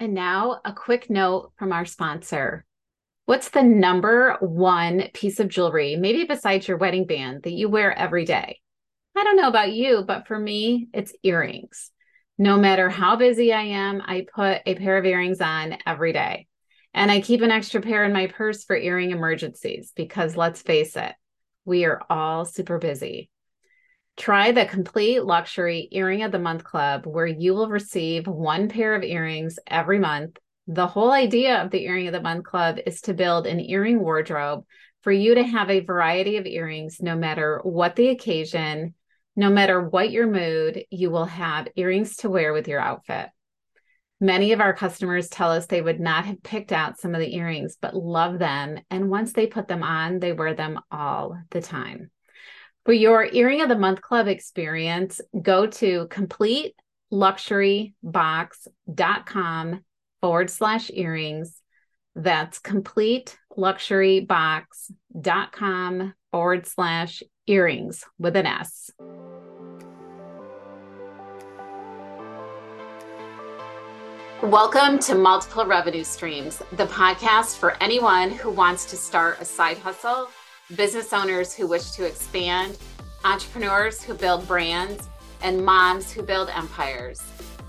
And now, a quick note from our sponsor. What's the number one piece of jewelry, maybe besides your wedding band, that you wear every day? I don't know about you, but for me, it's earrings. No matter how busy I am, I put a pair of earrings on every day. And I keep an extra pair in my purse for earring emergencies because let's face it, we are all super busy. Try the complete luxury earring of the month club where you will receive one pair of earrings every month. The whole idea of the earring of the month club is to build an earring wardrobe for you to have a variety of earrings no matter what the occasion, no matter what your mood, you will have earrings to wear with your outfit. Many of our customers tell us they would not have picked out some of the earrings, but love them. And once they put them on, they wear them all the time. For your Earring of the Month Club experience, go to completeluxurybox.com forward slash earrings. That's completeluxurybox.com forward slash earrings with an S. Welcome to Multiple Revenue Streams, the podcast for anyone who wants to start a side hustle business owners who wish to expand, entrepreneurs who build brands, and moms who build empires.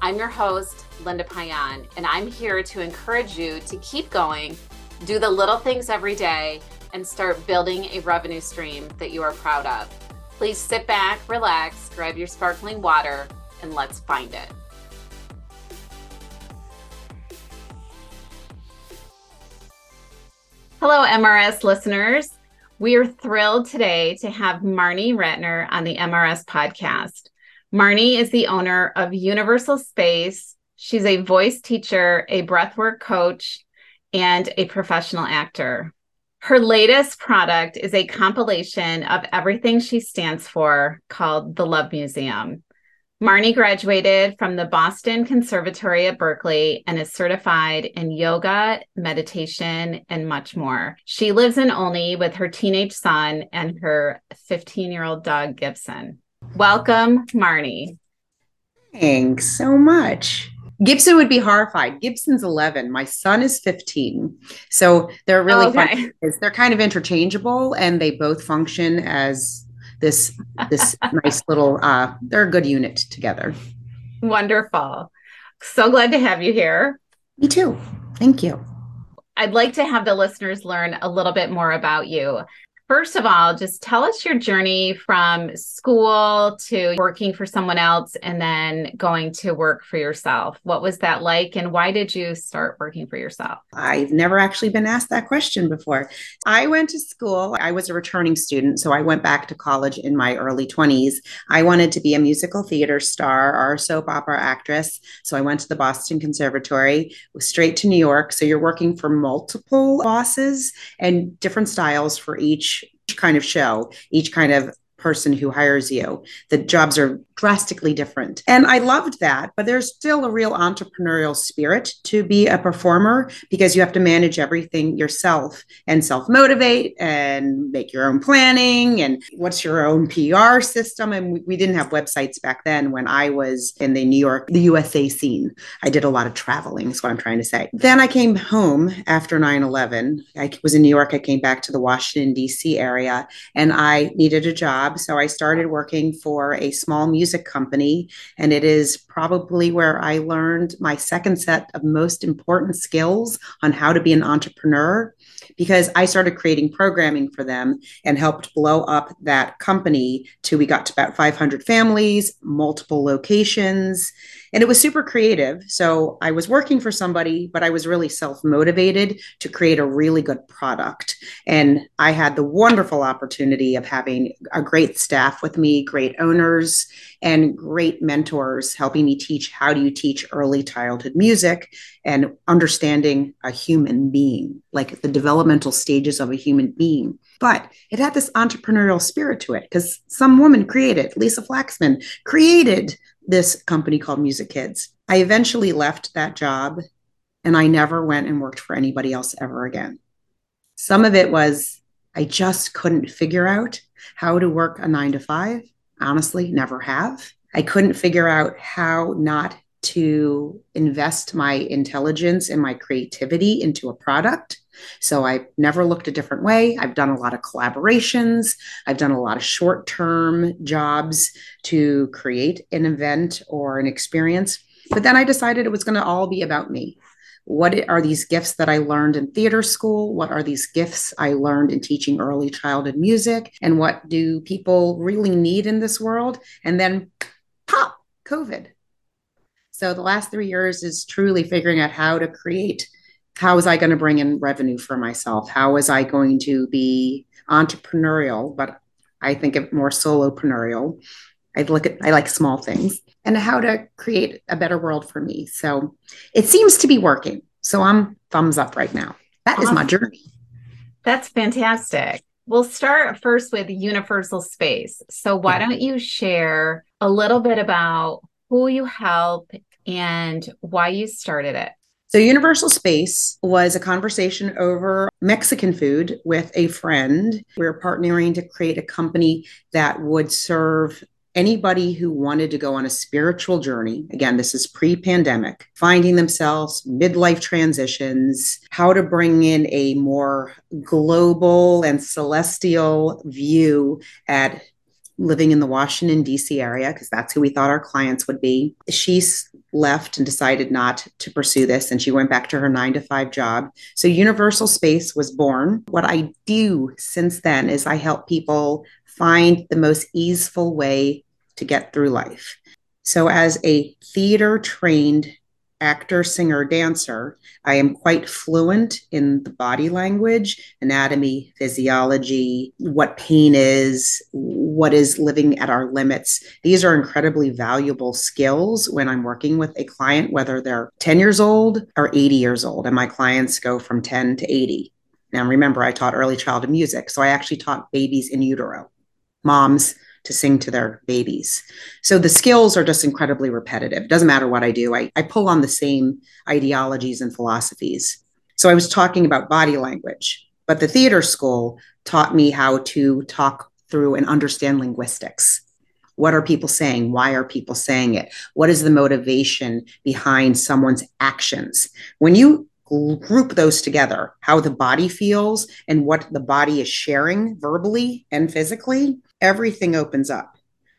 I'm your host, Linda Payan, and I'm here to encourage you to keep going, do the little things every day, and start building a revenue stream that you are proud of. Please sit back, relax, grab your sparkling water, and let's find it. Hello, MRS listeners. We are thrilled today to have Marni Ratner on the MRS podcast. Marni is the owner of UniverSOUL Space. She's a voice teacher, a breathwork coach, and a professional actor. Her latest product is a compilation of everything she stands for called the Love Museum. Marni graduated from the Boston Conservatory at Berklee and is certified in yoga, meditation, and much more. She lives in Olney with her teenage son and her 15 year old dog, Gibson. Welcome, Marni. Thanks so much. Gibson would be horrified. Gibson's 11. My son is 15. So they're really oh, okay. fun. They're kind of interchangeable and they both function as this this nice little uh they're a good unit together. Wonderful. So glad to have you here. Me too. Thank you. I'd like to have the listeners learn a little bit more about you First of all, just tell us your journey from school to working for someone else and then going to work for yourself. What was that like and why did you start working for yourself? I've never actually been asked that question before. I went to school, I was a returning student, so I went back to college in my early 20s. I wanted to be a musical theater star or a soap opera actress, so I went to the Boston Conservatory, was straight to New York. So you're working for multiple bosses and different styles for each kind of show, each kind of person who hires you. The jobs are drastically different. And I loved that, but there's still a real entrepreneurial spirit to be a performer because you have to manage everything yourself and self motivate and make your own planning and what's your own PR system. And we, we, didn't have websites back then when I was in the New York, the USA scene. I did a lot of traveling, is what I'm trying to say. Then I came home after 9 11. I was in New York. I came back to the Washington, D.C. area and I needed a job. So I started working for a small music music company. And it is probably where I learned my second set of most important skills on how to be an entrepreneur because I started creating programming for them and helped blow up that company to we got to about 500 families, multiple locations and it was super creative. So I was working for somebody, but I was really self motivated to create a really good product. And I had the wonderful opportunity of having a great staff with me, great owners, and great mentors helping me teach how do you teach early childhood music and understanding a human being, like the developmental stages of a human being. But it had this entrepreneurial spirit to it because some woman created, Lisa Flaxman created this company called Music Kids. I eventually left that job and I never went and worked for anybody else ever again. Some of it was I just couldn't figure out how to work a nine to five. Honestly, never have. I couldn't figure out how not to invest my intelligence and my creativity into a product. So I've never looked a different way. I've done a lot of collaborations. I've done a lot of short term jobs to create an event or an experience. But then I decided it was going to all be about me. What are these gifts that I learned in theater school? What are these gifts I learned in teaching early childhood music? And what do people really need in this world? And then pop, COVID. So the last three years is truly figuring out how to create. How was I going to bring in revenue for myself? How was I going to be entrepreneurial, but I think of more solopreneur. I look at I like small things and how to create a better world for me. So it seems to be working. So I'm thumbs up right now. That awesome. is my journey. That's fantastic. We'll start first with UniverSOUL Space. So why don't you share a little bit about who you help and why you started it? So, UniverSOUL Space was a conversation over Mexican food with a friend. We were partnering to create a company that would serve anybody who wanted to go on a spiritual journey again this is pre-pandemic finding themselves midlife transitions how to bring in a more global and celestial view at living in the Washington, D.C. area, because that's who we thought our clients would be. She left and decided not to pursue this, and she went back to her nine to five job. So, UniverSOUL Space was born. What I do since then is I help people find the most easeful way to get through life. So, as a theater trained actor, singer, dancer, I am quite fluent in the body language, anatomy, physiology, what pain is, what is living at our limits. These are incredibly valuable skills when I'm working with a client, whether they're 10 years old or 80 years old. And my clients go from 10 to 80. Now, remember, I taught early childhood music. So I actually taught babies in utero, moms to sing to their babies. So the skills are just incredibly repetitive. It doesn't matter what I do, I, I pull on the same ideologies and philosophies. So I was talking about body language, but the theater school taught me how to talk through and understand linguistics. What are people saying? Why are people saying it? What is the motivation behind someone's actions? When you group those together, how the body feels and what the body is sharing verbally and physically, everything opens up.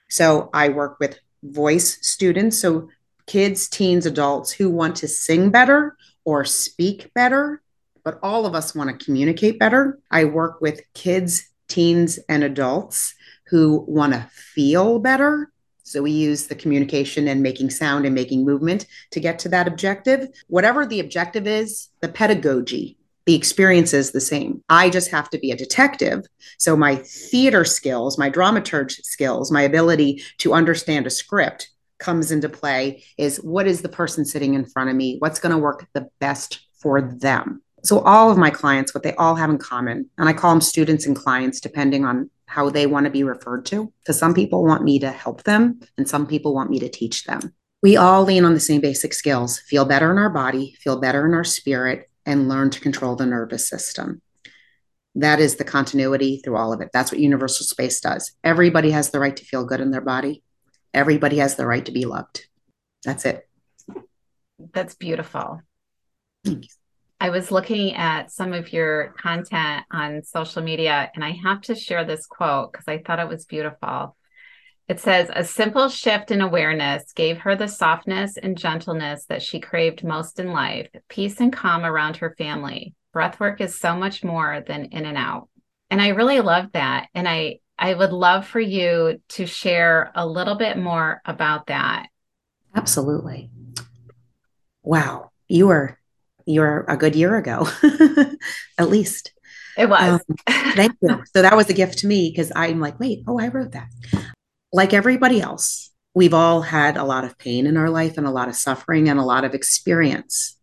So I work with voice students, so kids, teens, adults who want to sing better or speak better, but all of us want to communicate better. I work with kids, teens, and adults who want to feel better. So we use the communication and making sound and making movement to get to that objective. Whatever the objective is, the pedagogy the experience is the same. I just have to be a detective. So my theater skills, my dramaturge skills, my ability to understand a script comes into play is what is the person sitting in front of me? What's going to work the best for them? So all of my clients, what they all have in common, and I call them students and clients depending on how they want to be referred to, because some people want me to help them and some people want me to teach them. We all lean on the same basic skills feel better in our body, feel better in our spirit, and learn to control the nervous system. That is the continuity through all of it. That's what UniverSOUL Space does. Everybody has the right to feel good in their body. Everybody has the right to be loved. That's it. That's beautiful. Thanks. I was looking at some of your content on social media, and I have to share this quote because I thought it was beautiful. It says, a simple shift in awareness gave her the softness and gentleness that she craved most in life, peace and calm around her family. Breathwork is so much more than in and out. And I really love that. And I, I would love for you to share a little bit more about that. Absolutely. Wow. You were you were a good year ago, at least. It was. Um, thank you. So that was a gift to me because I'm like, wait, oh, I wrote that like everybody else, we've all had a lot of pain in our life and a lot of suffering and a lot of experience.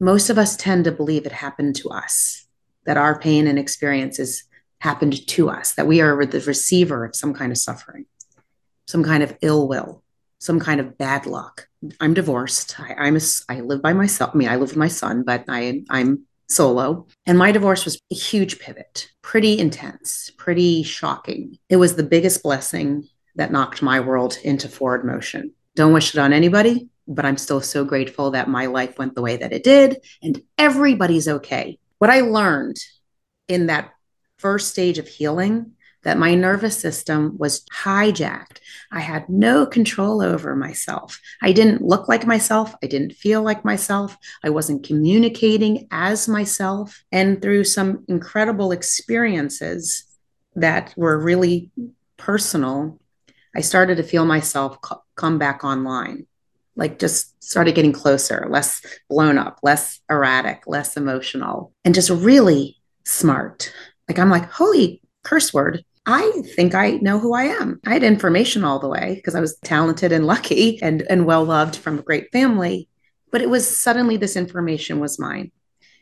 Most of us tend to believe it happened to us, that our pain and experiences happened to us, that we are the receiver of some kind of suffering, some kind of ill will, some kind of bad luck. I'm divorced. I, I'm a, I live by myself. I mean, I live with my son, but I, I'm solo. And my divorce was a huge pivot, pretty intense, pretty shocking. It was the biggest blessing that knocked my world into forward motion. Don't wish it on anybody, but I'm still so grateful that my life went the way that it did and everybody's okay. What I learned in that first stage of healing that my nervous system was hijacked. I had no control over myself. I didn't look like myself. I didn't feel like myself. I wasn't communicating as myself. And through some incredible experiences that were really personal, I started to feel myself come back online. Like just started getting closer, less blown up, less erratic, less emotional, and just really smart. Like I'm like, holy curse word. I think I know who I am. I had information all the way because I was talented and lucky and, and well loved from a great family. But it was suddenly this information was mine.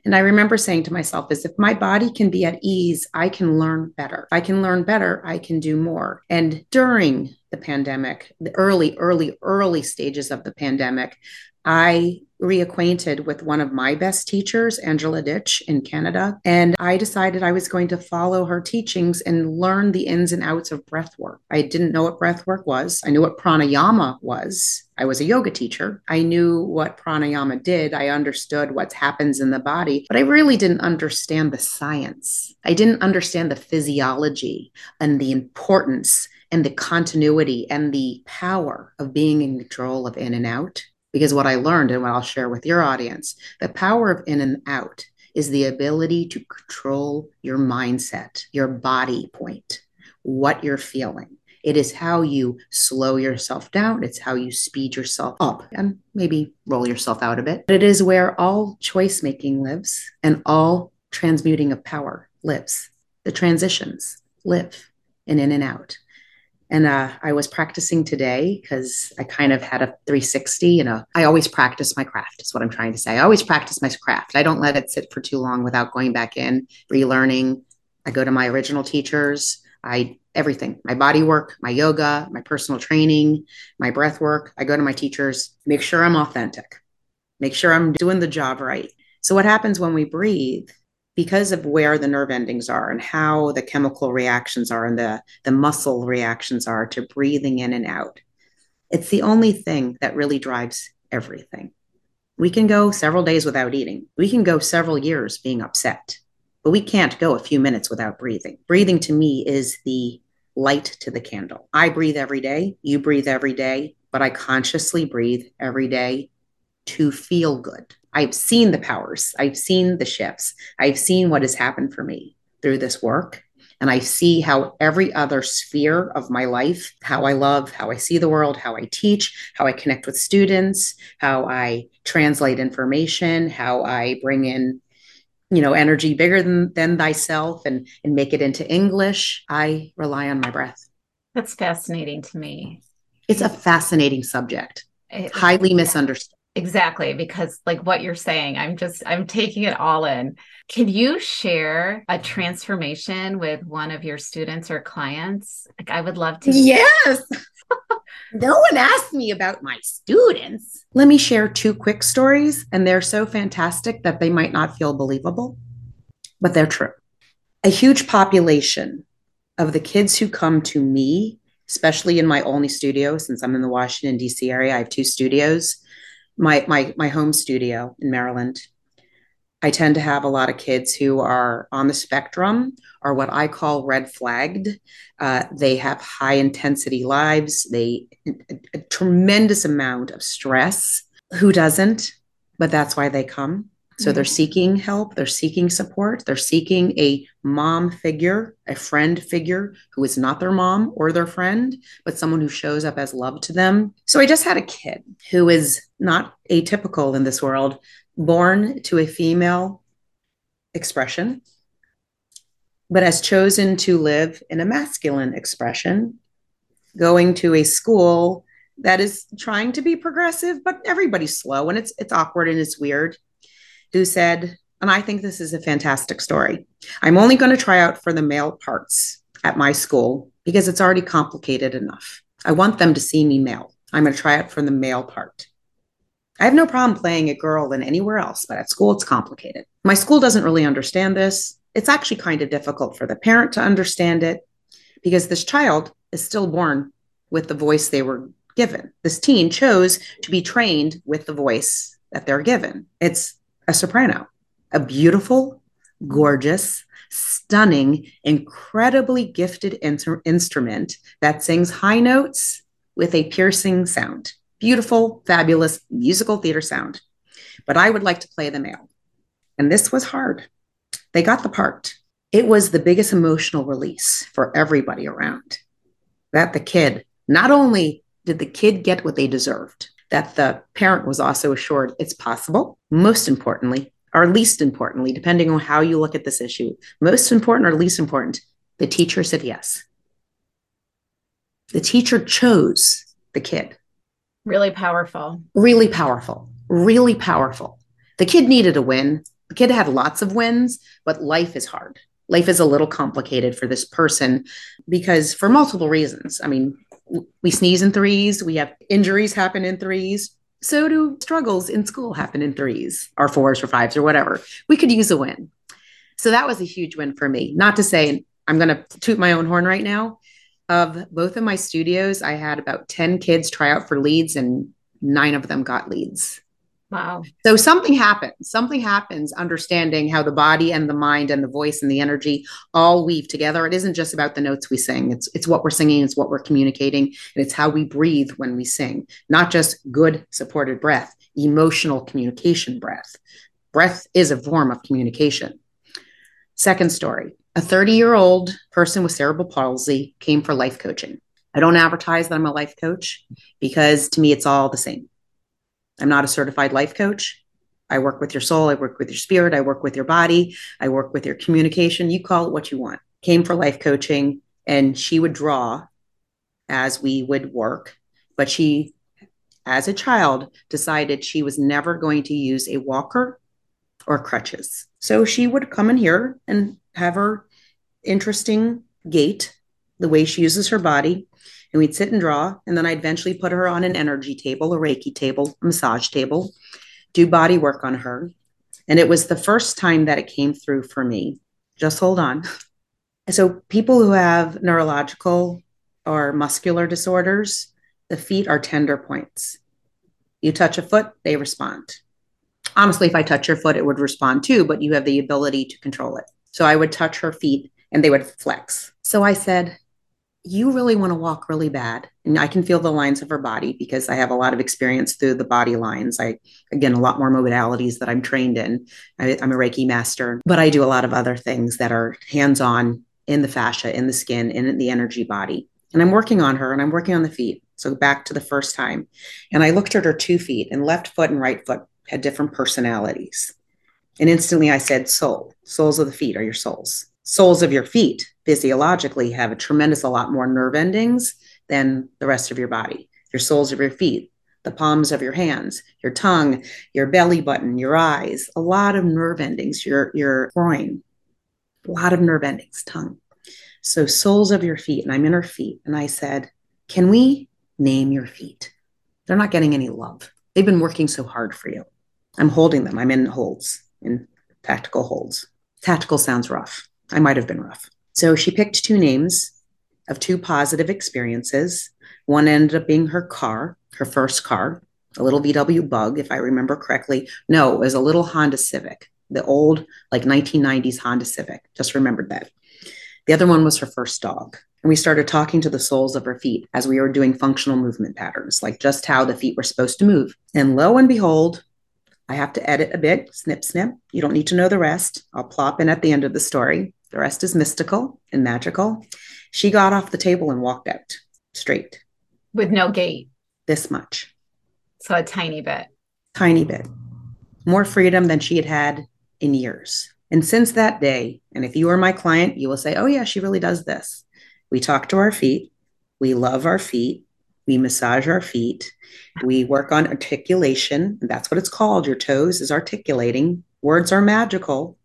And I remember saying to myself, is if my body can be at ease, I can learn better. If I can learn better, I can do more. And during the pandemic, the early, early, early stages of the pandemic, I reacquainted with one of my best teachers, Angela Ditch in Canada, and I decided I was going to follow her teachings and learn the ins and outs of breath work. I didn't know what breath work was. I knew what pranayama was. I was a yoga teacher. I knew what pranayama did. I understood what happens in the body, but I really didn't understand the science. I didn't understand the physiology and the importance and the continuity and the power of being in control of in and out because what I learned and what I'll share with your audience, the power of in and out is the ability to control your mindset, your body point, what you're feeling. It is how you slow yourself down. It's how you speed yourself up and maybe roll yourself out a bit. But it is where all choice making lives and all transmuting of power lives. The transitions live in in and out. And uh, I was practicing today because I kind of had a 360. You know, I always practice my craft, is what I'm trying to say. I always practice my craft. I don't let it sit for too long without going back in, relearning. I go to my original teachers. I everything my body work, my yoga, my personal training, my breath work. I go to my teachers, make sure I'm authentic, make sure I'm doing the job right. So, what happens when we breathe because of where the nerve endings are and how the chemical reactions are and the, the muscle reactions are to breathing in and out, it's the only thing that really drives everything. We can go several days without eating. We can go several years being upset, but we can't go a few minutes without breathing. Breathing to me is the light to the candle. I breathe every day. You breathe every day, but I consciously breathe every day to feel good. I've seen the powers, I've seen the shifts, I've seen what has happened for me through this work. And I see how every other sphere of my life, how I love, how I see the world, how I teach, how I connect with students, how I translate information, how I bring in you know energy bigger than than thyself and and make it into english i rely on my breath. That's fascinating to me. It's a fascinating subject. It, highly misunderstood Exactly, because like what you're saying, I'm just I'm taking it all in. Can you share a transformation with one of your students or clients? Like I would love to. Yes. no one asked me about my students. Let me share two quick stories, and they're so fantastic that they might not feel believable, but they're true. A huge population of the kids who come to me, especially in my only studio, since I'm in the Washington, D.C. area, I have two studios my my my home studio in Maryland, I tend to have a lot of kids who are on the spectrum or what I call red flagged. Uh, they have high intensity lives. They a, a tremendous amount of stress. Who doesn't? But that's why they come. So they're mm-hmm. seeking help, they're seeking support, they're seeking a mom figure, a friend figure who is not their mom or their friend, but someone who shows up as love to them. So I just had a kid who is not atypical in this world, born to a female expression, but has chosen to live in a masculine expression, going to a school that is trying to be progressive, but everybody's slow and it's it's awkward and it's weird who said, and I think this is a fantastic story. I'm only going to try out for the male parts at my school because it's already complicated enough. I want them to see me male. I'm going to try out for the male part. I have no problem playing a girl than anywhere else, but at school it's complicated. My school doesn't really understand this. It's actually kind of difficult for the parent to understand it because this child is still born with the voice they were given. This teen chose to be trained with the voice that they're given. It's a soprano, a beautiful, gorgeous, stunning, incredibly gifted inter- instrument that sings high notes with a piercing sound. Beautiful, fabulous musical theater sound. But I would like to play the male. And this was hard. They got the part. It was the biggest emotional release for everybody around. That the kid, not only did the kid get what they deserved, that the parent was also assured it's possible. Most importantly, or least importantly, depending on how you look at this issue, most important or least important, the teacher said yes. The teacher chose the kid. Really powerful. Really powerful. Really powerful. The kid needed a win. The kid had lots of wins, but life is hard. Life is a little complicated for this person because, for multiple reasons. I mean, we sneeze in threes, we have injuries happen in threes. So do struggles in school happen in threes or fours or fives or whatever. We could use a win. So that was a huge win for me. Not to say I'm going to toot my own horn right now. Of both of my studios, I had about 10 kids try out for leads and nine of them got leads. Wow. So something happens. Something happens understanding how the body and the mind and the voice and the energy all weave together. It isn't just about the notes we sing. It's it's what we're singing, it's what we're communicating, and it's how we breathe when we sing. Not just good supported breath, emotional communication breath. Breath is a form of communication. Second story. A 30-year-old person with cerebral palsy came for life coaching. I don't advertise that I'm a life coach because to me it's all the same I'm not a certified life coach. I work with your soul, I work with your spirit, I work with your body, I work with your communication. You call it what you want. Came for life coaching, and she would draw as we would work, but she, as a child, decided she was never going to use a walker or crutches. So she would come in here and have her interesting gait, the way she uses her body, and we'd sit and draw. And then I'd eventually put her on an energy table, a Reiki table, a massage table, do body work on her. And it was the first time that it came through for me. Just hold on. So, people who have neurological or muscular disorders, the feet are tender points. You touch a foot, they respond. Honestly, if I touch your foot, it would respond too, but you have the ability to control it. So I would touch her feet and they would flex. So I said, you really want to walk really bad and i can feel the lines of her body because i have a lot of experience through the body lines. I again a lot more modalities that i'm trained in. I, am a reiki master but i do a lot of other things that are hands-on in the fascia in the skin in the energy body. And i'm working on her and i'm working on the feet. So back to the first time. And i looked at her two feet and left foot and right foot had different personalities. And instantly i said soul. Souls of the feet are your souls soles of your feet physiologically have a tremendous a lot more nerve endings than the rest of your body. Your soles of your feet, the palms of your hands, your tongue, your belly button, your eyes, a lot of nerve endings, your, your groin, a lot of nerve endings, tongue. So, soles of your feet, and I'm in her feet, and I said, Can we name your feet? They're not getting any love. They've been working so hard for you. I'm holding them. I'm in holds, in tactical holds. Tactical sounds rough. I might have been rough. So she picked two names of two positive experiences. One ended up being her car, her first car, a little VW bug, if I remember correctly. No, it was a little Honda Civic, the old, like 1990s Honda Civic. Just remembered that. The other one was her first dog. And we started talking to the soles of her feet as we were doing functional movement patterns, like just how the feet were supposed to move. And lo and behold, I have to edit a bit, snip, snip. You don't need to know the rest. I'll plop in at the end of the story. The rest is mystical and magical. She got off the table and walked out straight. With no gate. This much. So a tiny bit. Tiny bit. More freedom than she had had in years. And since that day, and if you are my client, you will say, oh, yeah, she really does this. We talk to our feet. We love our feet. We massage our feet. We work on articulation. That's what it's called. Your toes is articulating. Words are magical.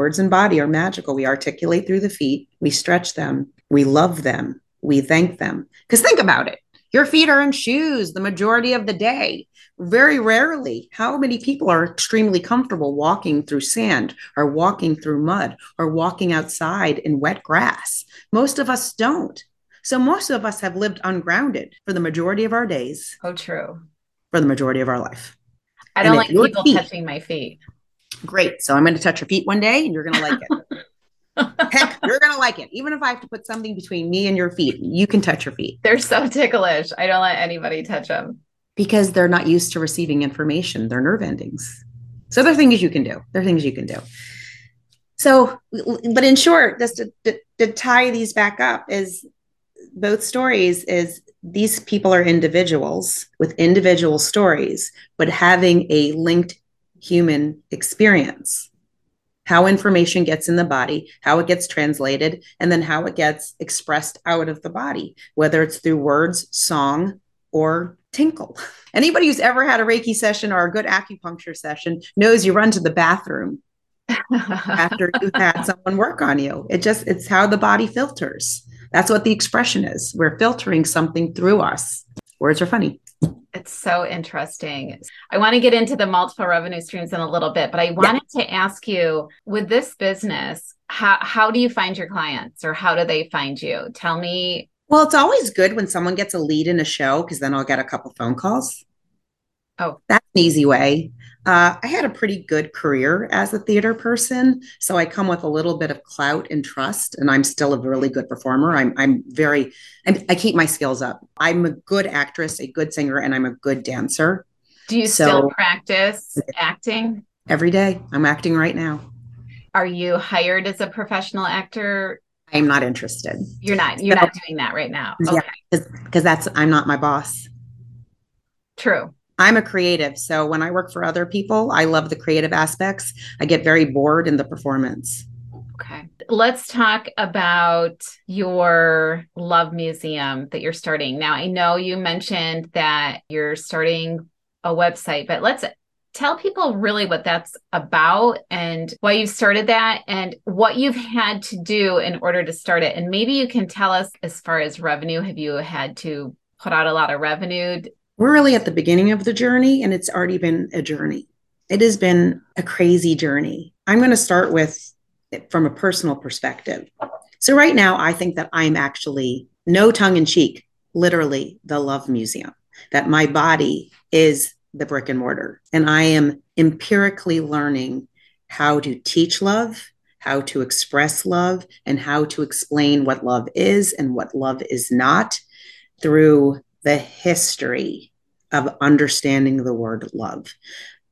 Words and body are magical. We articulate through the feet. We stretch them. We love them. We thank them. Because think about it. Your feet are in shoes the majority of the day. Very rarely, how many people are extremely comfortable walking through sand or walking through mud or walking outside in wet grass? Most of us don't. So most of us have lived ungrounded for the majority of our days. Oh, true. For the majority of our life. I don't like people feet, touching my feet. Great. So I'm going to touch your feet one day and you're going to like it. Heck, you're going to like it. Even if I have to put something between me and your feet, you can touch your feet. They're so ticklish. I don't let anybody touch them. Because they're not used to receiving information, they're nerve endings. So there are things you can do. There are things you can do. So, but in short, just to, to, to tie these back up is both stories is these people are individuals with individual stories, but having a linked human experience. How information gets in the body, how it gets translated, and then how it gets expressed out of the body, whether it's through words, song, or tinkle. Anybody who's ever had a Reiki session or a good acupuncture session knows you run to the bathroom after you've had someone work on you. It just, it's how the body filters. That's what the expression is. We're filtering something through us. Words are funny. It's so interesting. I want to get into the multiple revenue streams in a little bit, but I wanted yeah. to ask you with this business, how, how do you find your clients or how do they find you? Tell me. Well, it's always good when someone gets a lead in a show because then I'll get a couple phone calls. Oh, that's an easy way. Uh, I had a pretty good career as a theater person, so I come with a little bit of clout and trust, and I'm still a really good performer. I'm I'm very I'm, i keep my skills up. I'm a good actress, a good singer, and I'm a good dancer. Do you so, still practice acting every day? I'm acting right now. Are you hired as a professional actor? I'm not interested. You're not. You're so, not doing that right now. Okay. Yeah, because that's I'm not my boss. True. I'm a creative. So when I work for other people, I love the creative aspects. I get very bored in the performance. Okay. Let's talk about your love museum that you're starting. Now, I know you mentioned that you're starting a website, but let's tell people really what that's about and why you started that and what you've had to do in order to start it. And maybe you can tell us as far as revenue, have you had to put out a lot of revenue we're really at the beginning of the journey, and it's already been a journey. It has been a crazy journey. I'm going to start with from a personal perspective. So, right now, I think that I'm actually no tongue in cheek, literally the love museum, that my body is the brick and mortar. And I am empirically learning how to teach love, how to express love, and how to explain what love is and what love is not through the history of understanding the word love.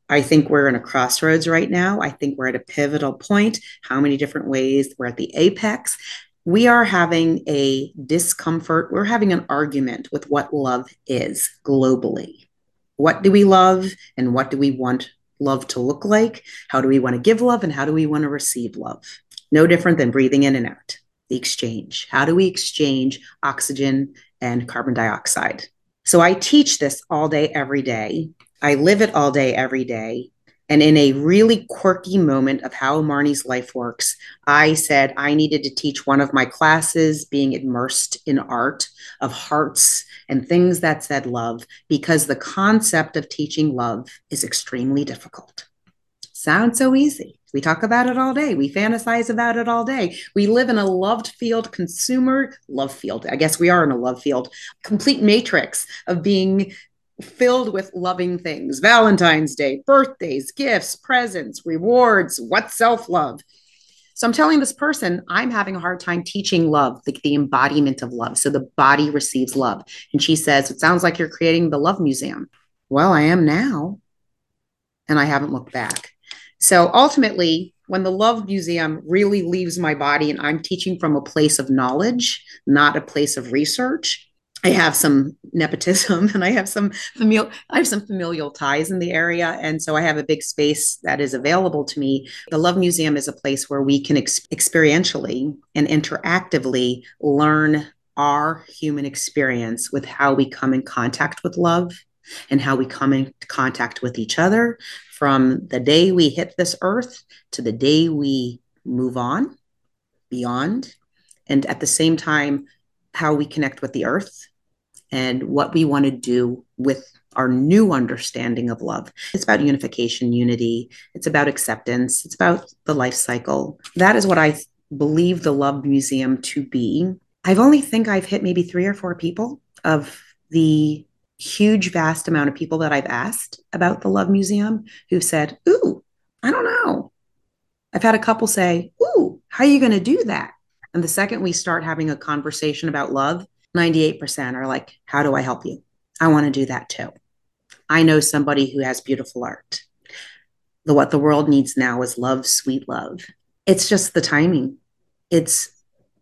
I think we're in a crossroads right now. I think we're at a pivotal point. How many different ways? We're at the apex. We are having a discomfort. We're having an argument with what love is globally. What do we love and what do we want love to look like? How do we want to give love and how do we want to receive love? No different than breathing in and out. The exchange. How do we exchange oxygen and carbon dioxide? So I teach this all day, every day. I live it all day, every day. And in a really quirky moment of how Marni's life works, I said I needed to teach one of my classes being immersed in art of hearts and things that said love, because the concept of teaching love is extremely difficult. Sounds so easy. We talk about it all day. We fantasize about it all day. We live in a loved field, consumer love field. I guess we are in a love field, complete matrix of being filled with loving things Valentine's Day, birthdays, gifts, presents, rewards, what self love. So I'm telling this person, I'm having a hard time teaching love, the, the embodiment of love. So the body receives love. And she says, It sounds like you're creating the love museum. Well, I am now. And I haven't looked back. So ultimately, when the Love Museum really leaves my body and I'm teaching from a place of knowledge, not a place of research, I have some nepotism and I have some familial I have some familial ties in the area and so I have a big space that is available to me. The Love Museum is a place where we can ex- experientially and interactively learn our human experience with how we come in contact with love and how we come in contact with each other from the day we hit this earth to the day we move on beyond and at the same time how we connect with the earth and what we want to do with our new understanding of love. It's about unification, unity, it's about acceptance, it's about the life cycle. That is what I believe the Love Museum to be. I've only think I've hit maybe three or four people of the huge, vast amount of people that I've asked about the Love Museum who've said, Ooh, I don't know. I've had a couple say, Ooh, how are you going to do that? And the second we start having a conversation about love, 98% are like, How do I help you? I want to do that too. I know somebody who has beautiful art. The what the world needs now is love, sweet love. It's just the timing. It's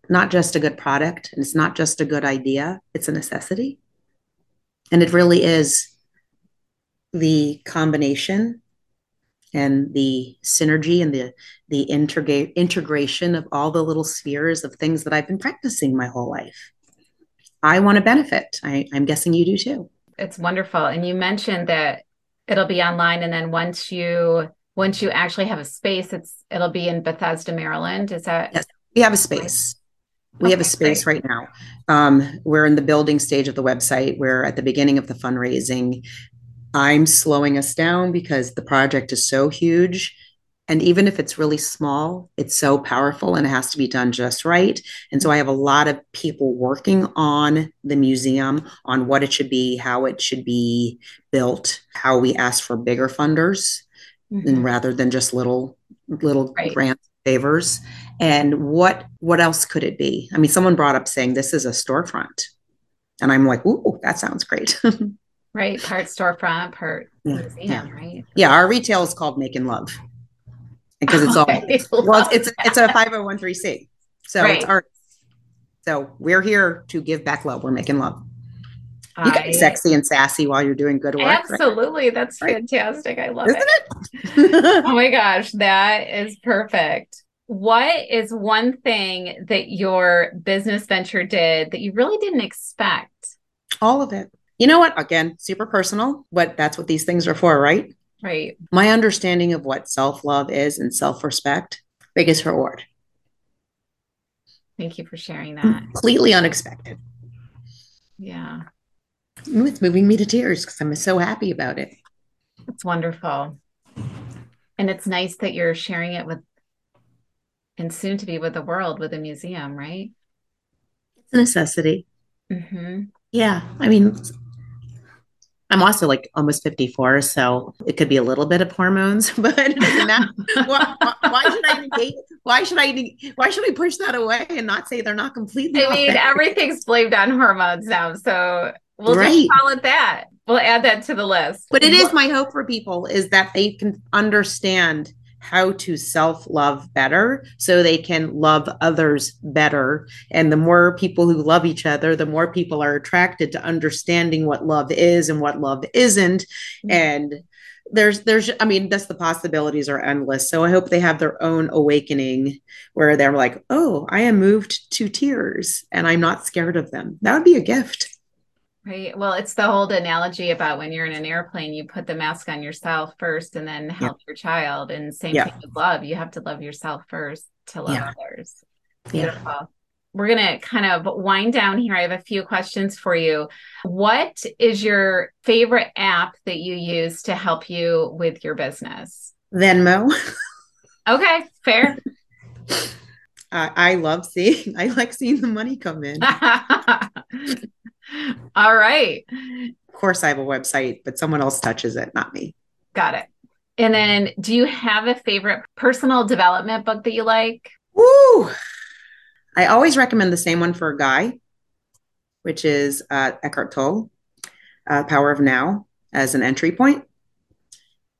not just a good product and it's not just a good idea, it's a necessity. And it really is the combination and the synergy and the the integra- integration of all the little spheres of things that I've been practicing my whole life. I want to benefit. I, I'm guessing you do too. It's wonderful. And you mentioned that it'll be online and then once you once you actually have a space, it's it'll be in Bethesda, Maryland. Is that yes, we have a space. We okay, have a space great. right now. Um, we're in the building stage of the website. We're at the beginning of the fundraising. I'm slowing us down because the project is so huge. And even if it's really small, it's so powerful and it has to be done just right. And so I have a lot of people working on the museum, on what it should be, how it should be built, how we ask for bigger funders mm-hmm. and rather than just little little right. grants favors and what what else could it be i mean someone brought up saying this is a storefront and i'm like ooh that sounds great right part storefront part yeah. museum yeah. right yeah our retail is called making love because it's all well it's it's a 501c so right. it's art so we're here to give back love we're making love you can be sexy and sassy while you're doing good work. Absolutely. Right? That's fantastic. I love Isn't it. it? oh my gosh, that is perfect. What is one thing that your business venture did that you really didn't expect? All of it. You know what? Again, super personal, but that's what these things are for, right? Right. My understanding of what self love is and self respect, biggest reward. Thank you for sharing that. Completely unexpected. Yeah. It's moving me to tears because I'm so happy about it. It's wonderful. And it's nice that you're sharing it with and soon to be with the world with a museum, right? It's a necessity. Mm-hmm. Yeah. I mean, I'm also like almost 54, so it could be a little bit of hormones, but why, why, should I negate? Why should I? Why should we push that away and not say they're not completely? I mean, everything's blamed on hormones now, so We'll right. just call it that. We'll add that to the list. But it is my hope for people is that they can understand how to self love better so they can love others better. And the more people who love each other, the more people are attracted to understanding what love is and what love isn't. Mm-hmm. And there's there's i mean that's the possibilities are endless so i hope they have their own awakening where they're like oh i am moved to tears and i'm not scared of them that would be a gift Right. Well, it's the whole analogy about when you're in an airplane, you put the mask on yourself first and then help yeah. your child. And same yeah. thing with love. You have to love yourself first to love yeah. others. Beautiful. Yeah. We're going to kind of wind down here. I have a few questions for you. What is your favorite app that you use to help you with your business? Venmo. okay, fair. I, I love seeing, I like seeing the money come in. All right. Of course, I have a website, but someone else touches it, not me. Got it. And then, do you have a favorite personal development book that you like? Ooh, I always recommend the same one for a guy, which is uh, Eckhart Tolle, uh, Power of Now, as an entry point.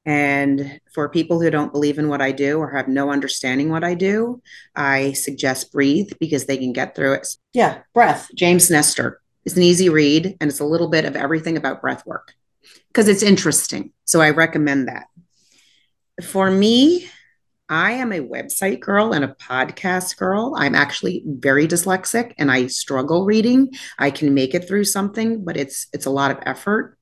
And for people who don't believe in what I do or have no understanding what I do, I suggest Breathe because they can get through it. Yeah, Breath, James Nestor. It's an easy read and it's a little bit of everything about breath work because it's interesting. So I recommend that. For me, I am a website girl and a podcast girl. I'm actually very dyslexic and I struggle reading. I can make it through something, but it's it's a lot of effort.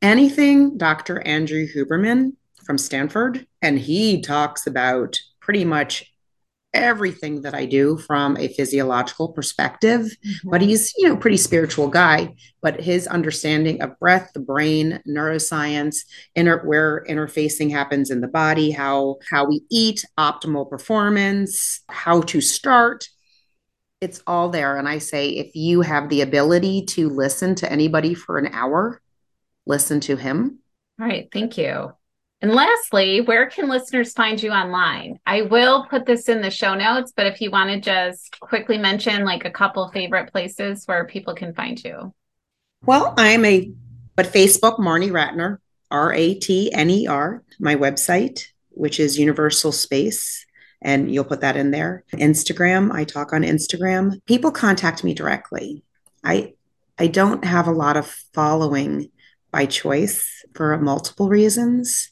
Anything Dr. Andrew Huberman from Stanford and he talks about pretty much everything that I do from a physiological perspective. Mm-hmm. But he's, you know, pretty spiritual guy. But his understanding of breath, the brain, neuroscience, inter- where interfacing happens in the body, how how we eat, optimal performance, how to start. It's all there. And I say, if you have the ability to listen to anybody for an hour, listen to him. All right. Thank you. And lastly, where can listeners find you online? I will put this in the show notes, but if you want to just quickly mention like a couple favorite places where people can find you. Well, I'm a, but Facebook, Marni Ratner, R A T N E R, my website, which is UniverSOUL Space. And you'll put that in there. Instagram, I talk on Instagram. People contact me directly. I I don't have a lot of following by choice for multiple reasons.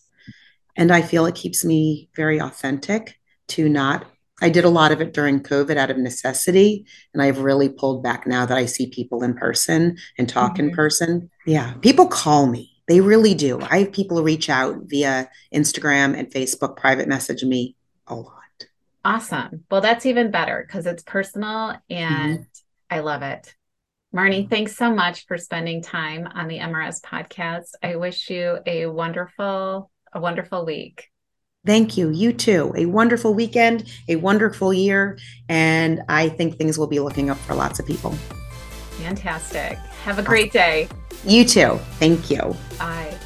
And I feel it keeps me very authentic to not. I did a lot of it during COVID out of necessity. And I've really pulled back now that I see people in person and talk mm-hmm. in person. Yeah. People call me. They really do. I have people reach out via Instagram and Facebook, private message me a lot. Awesome. Well, that's even better because it's personal and mm-hmm. I love it. Marni, thanks so much for spending time on the MRS podcast. I wish you a wonderful a wonderful week. Thank you. You too. A wonderful weekend, a wonderful year. And I think things will be looking up for lots of people. Fantastic. Have a great day. You too. Thank you. Bye.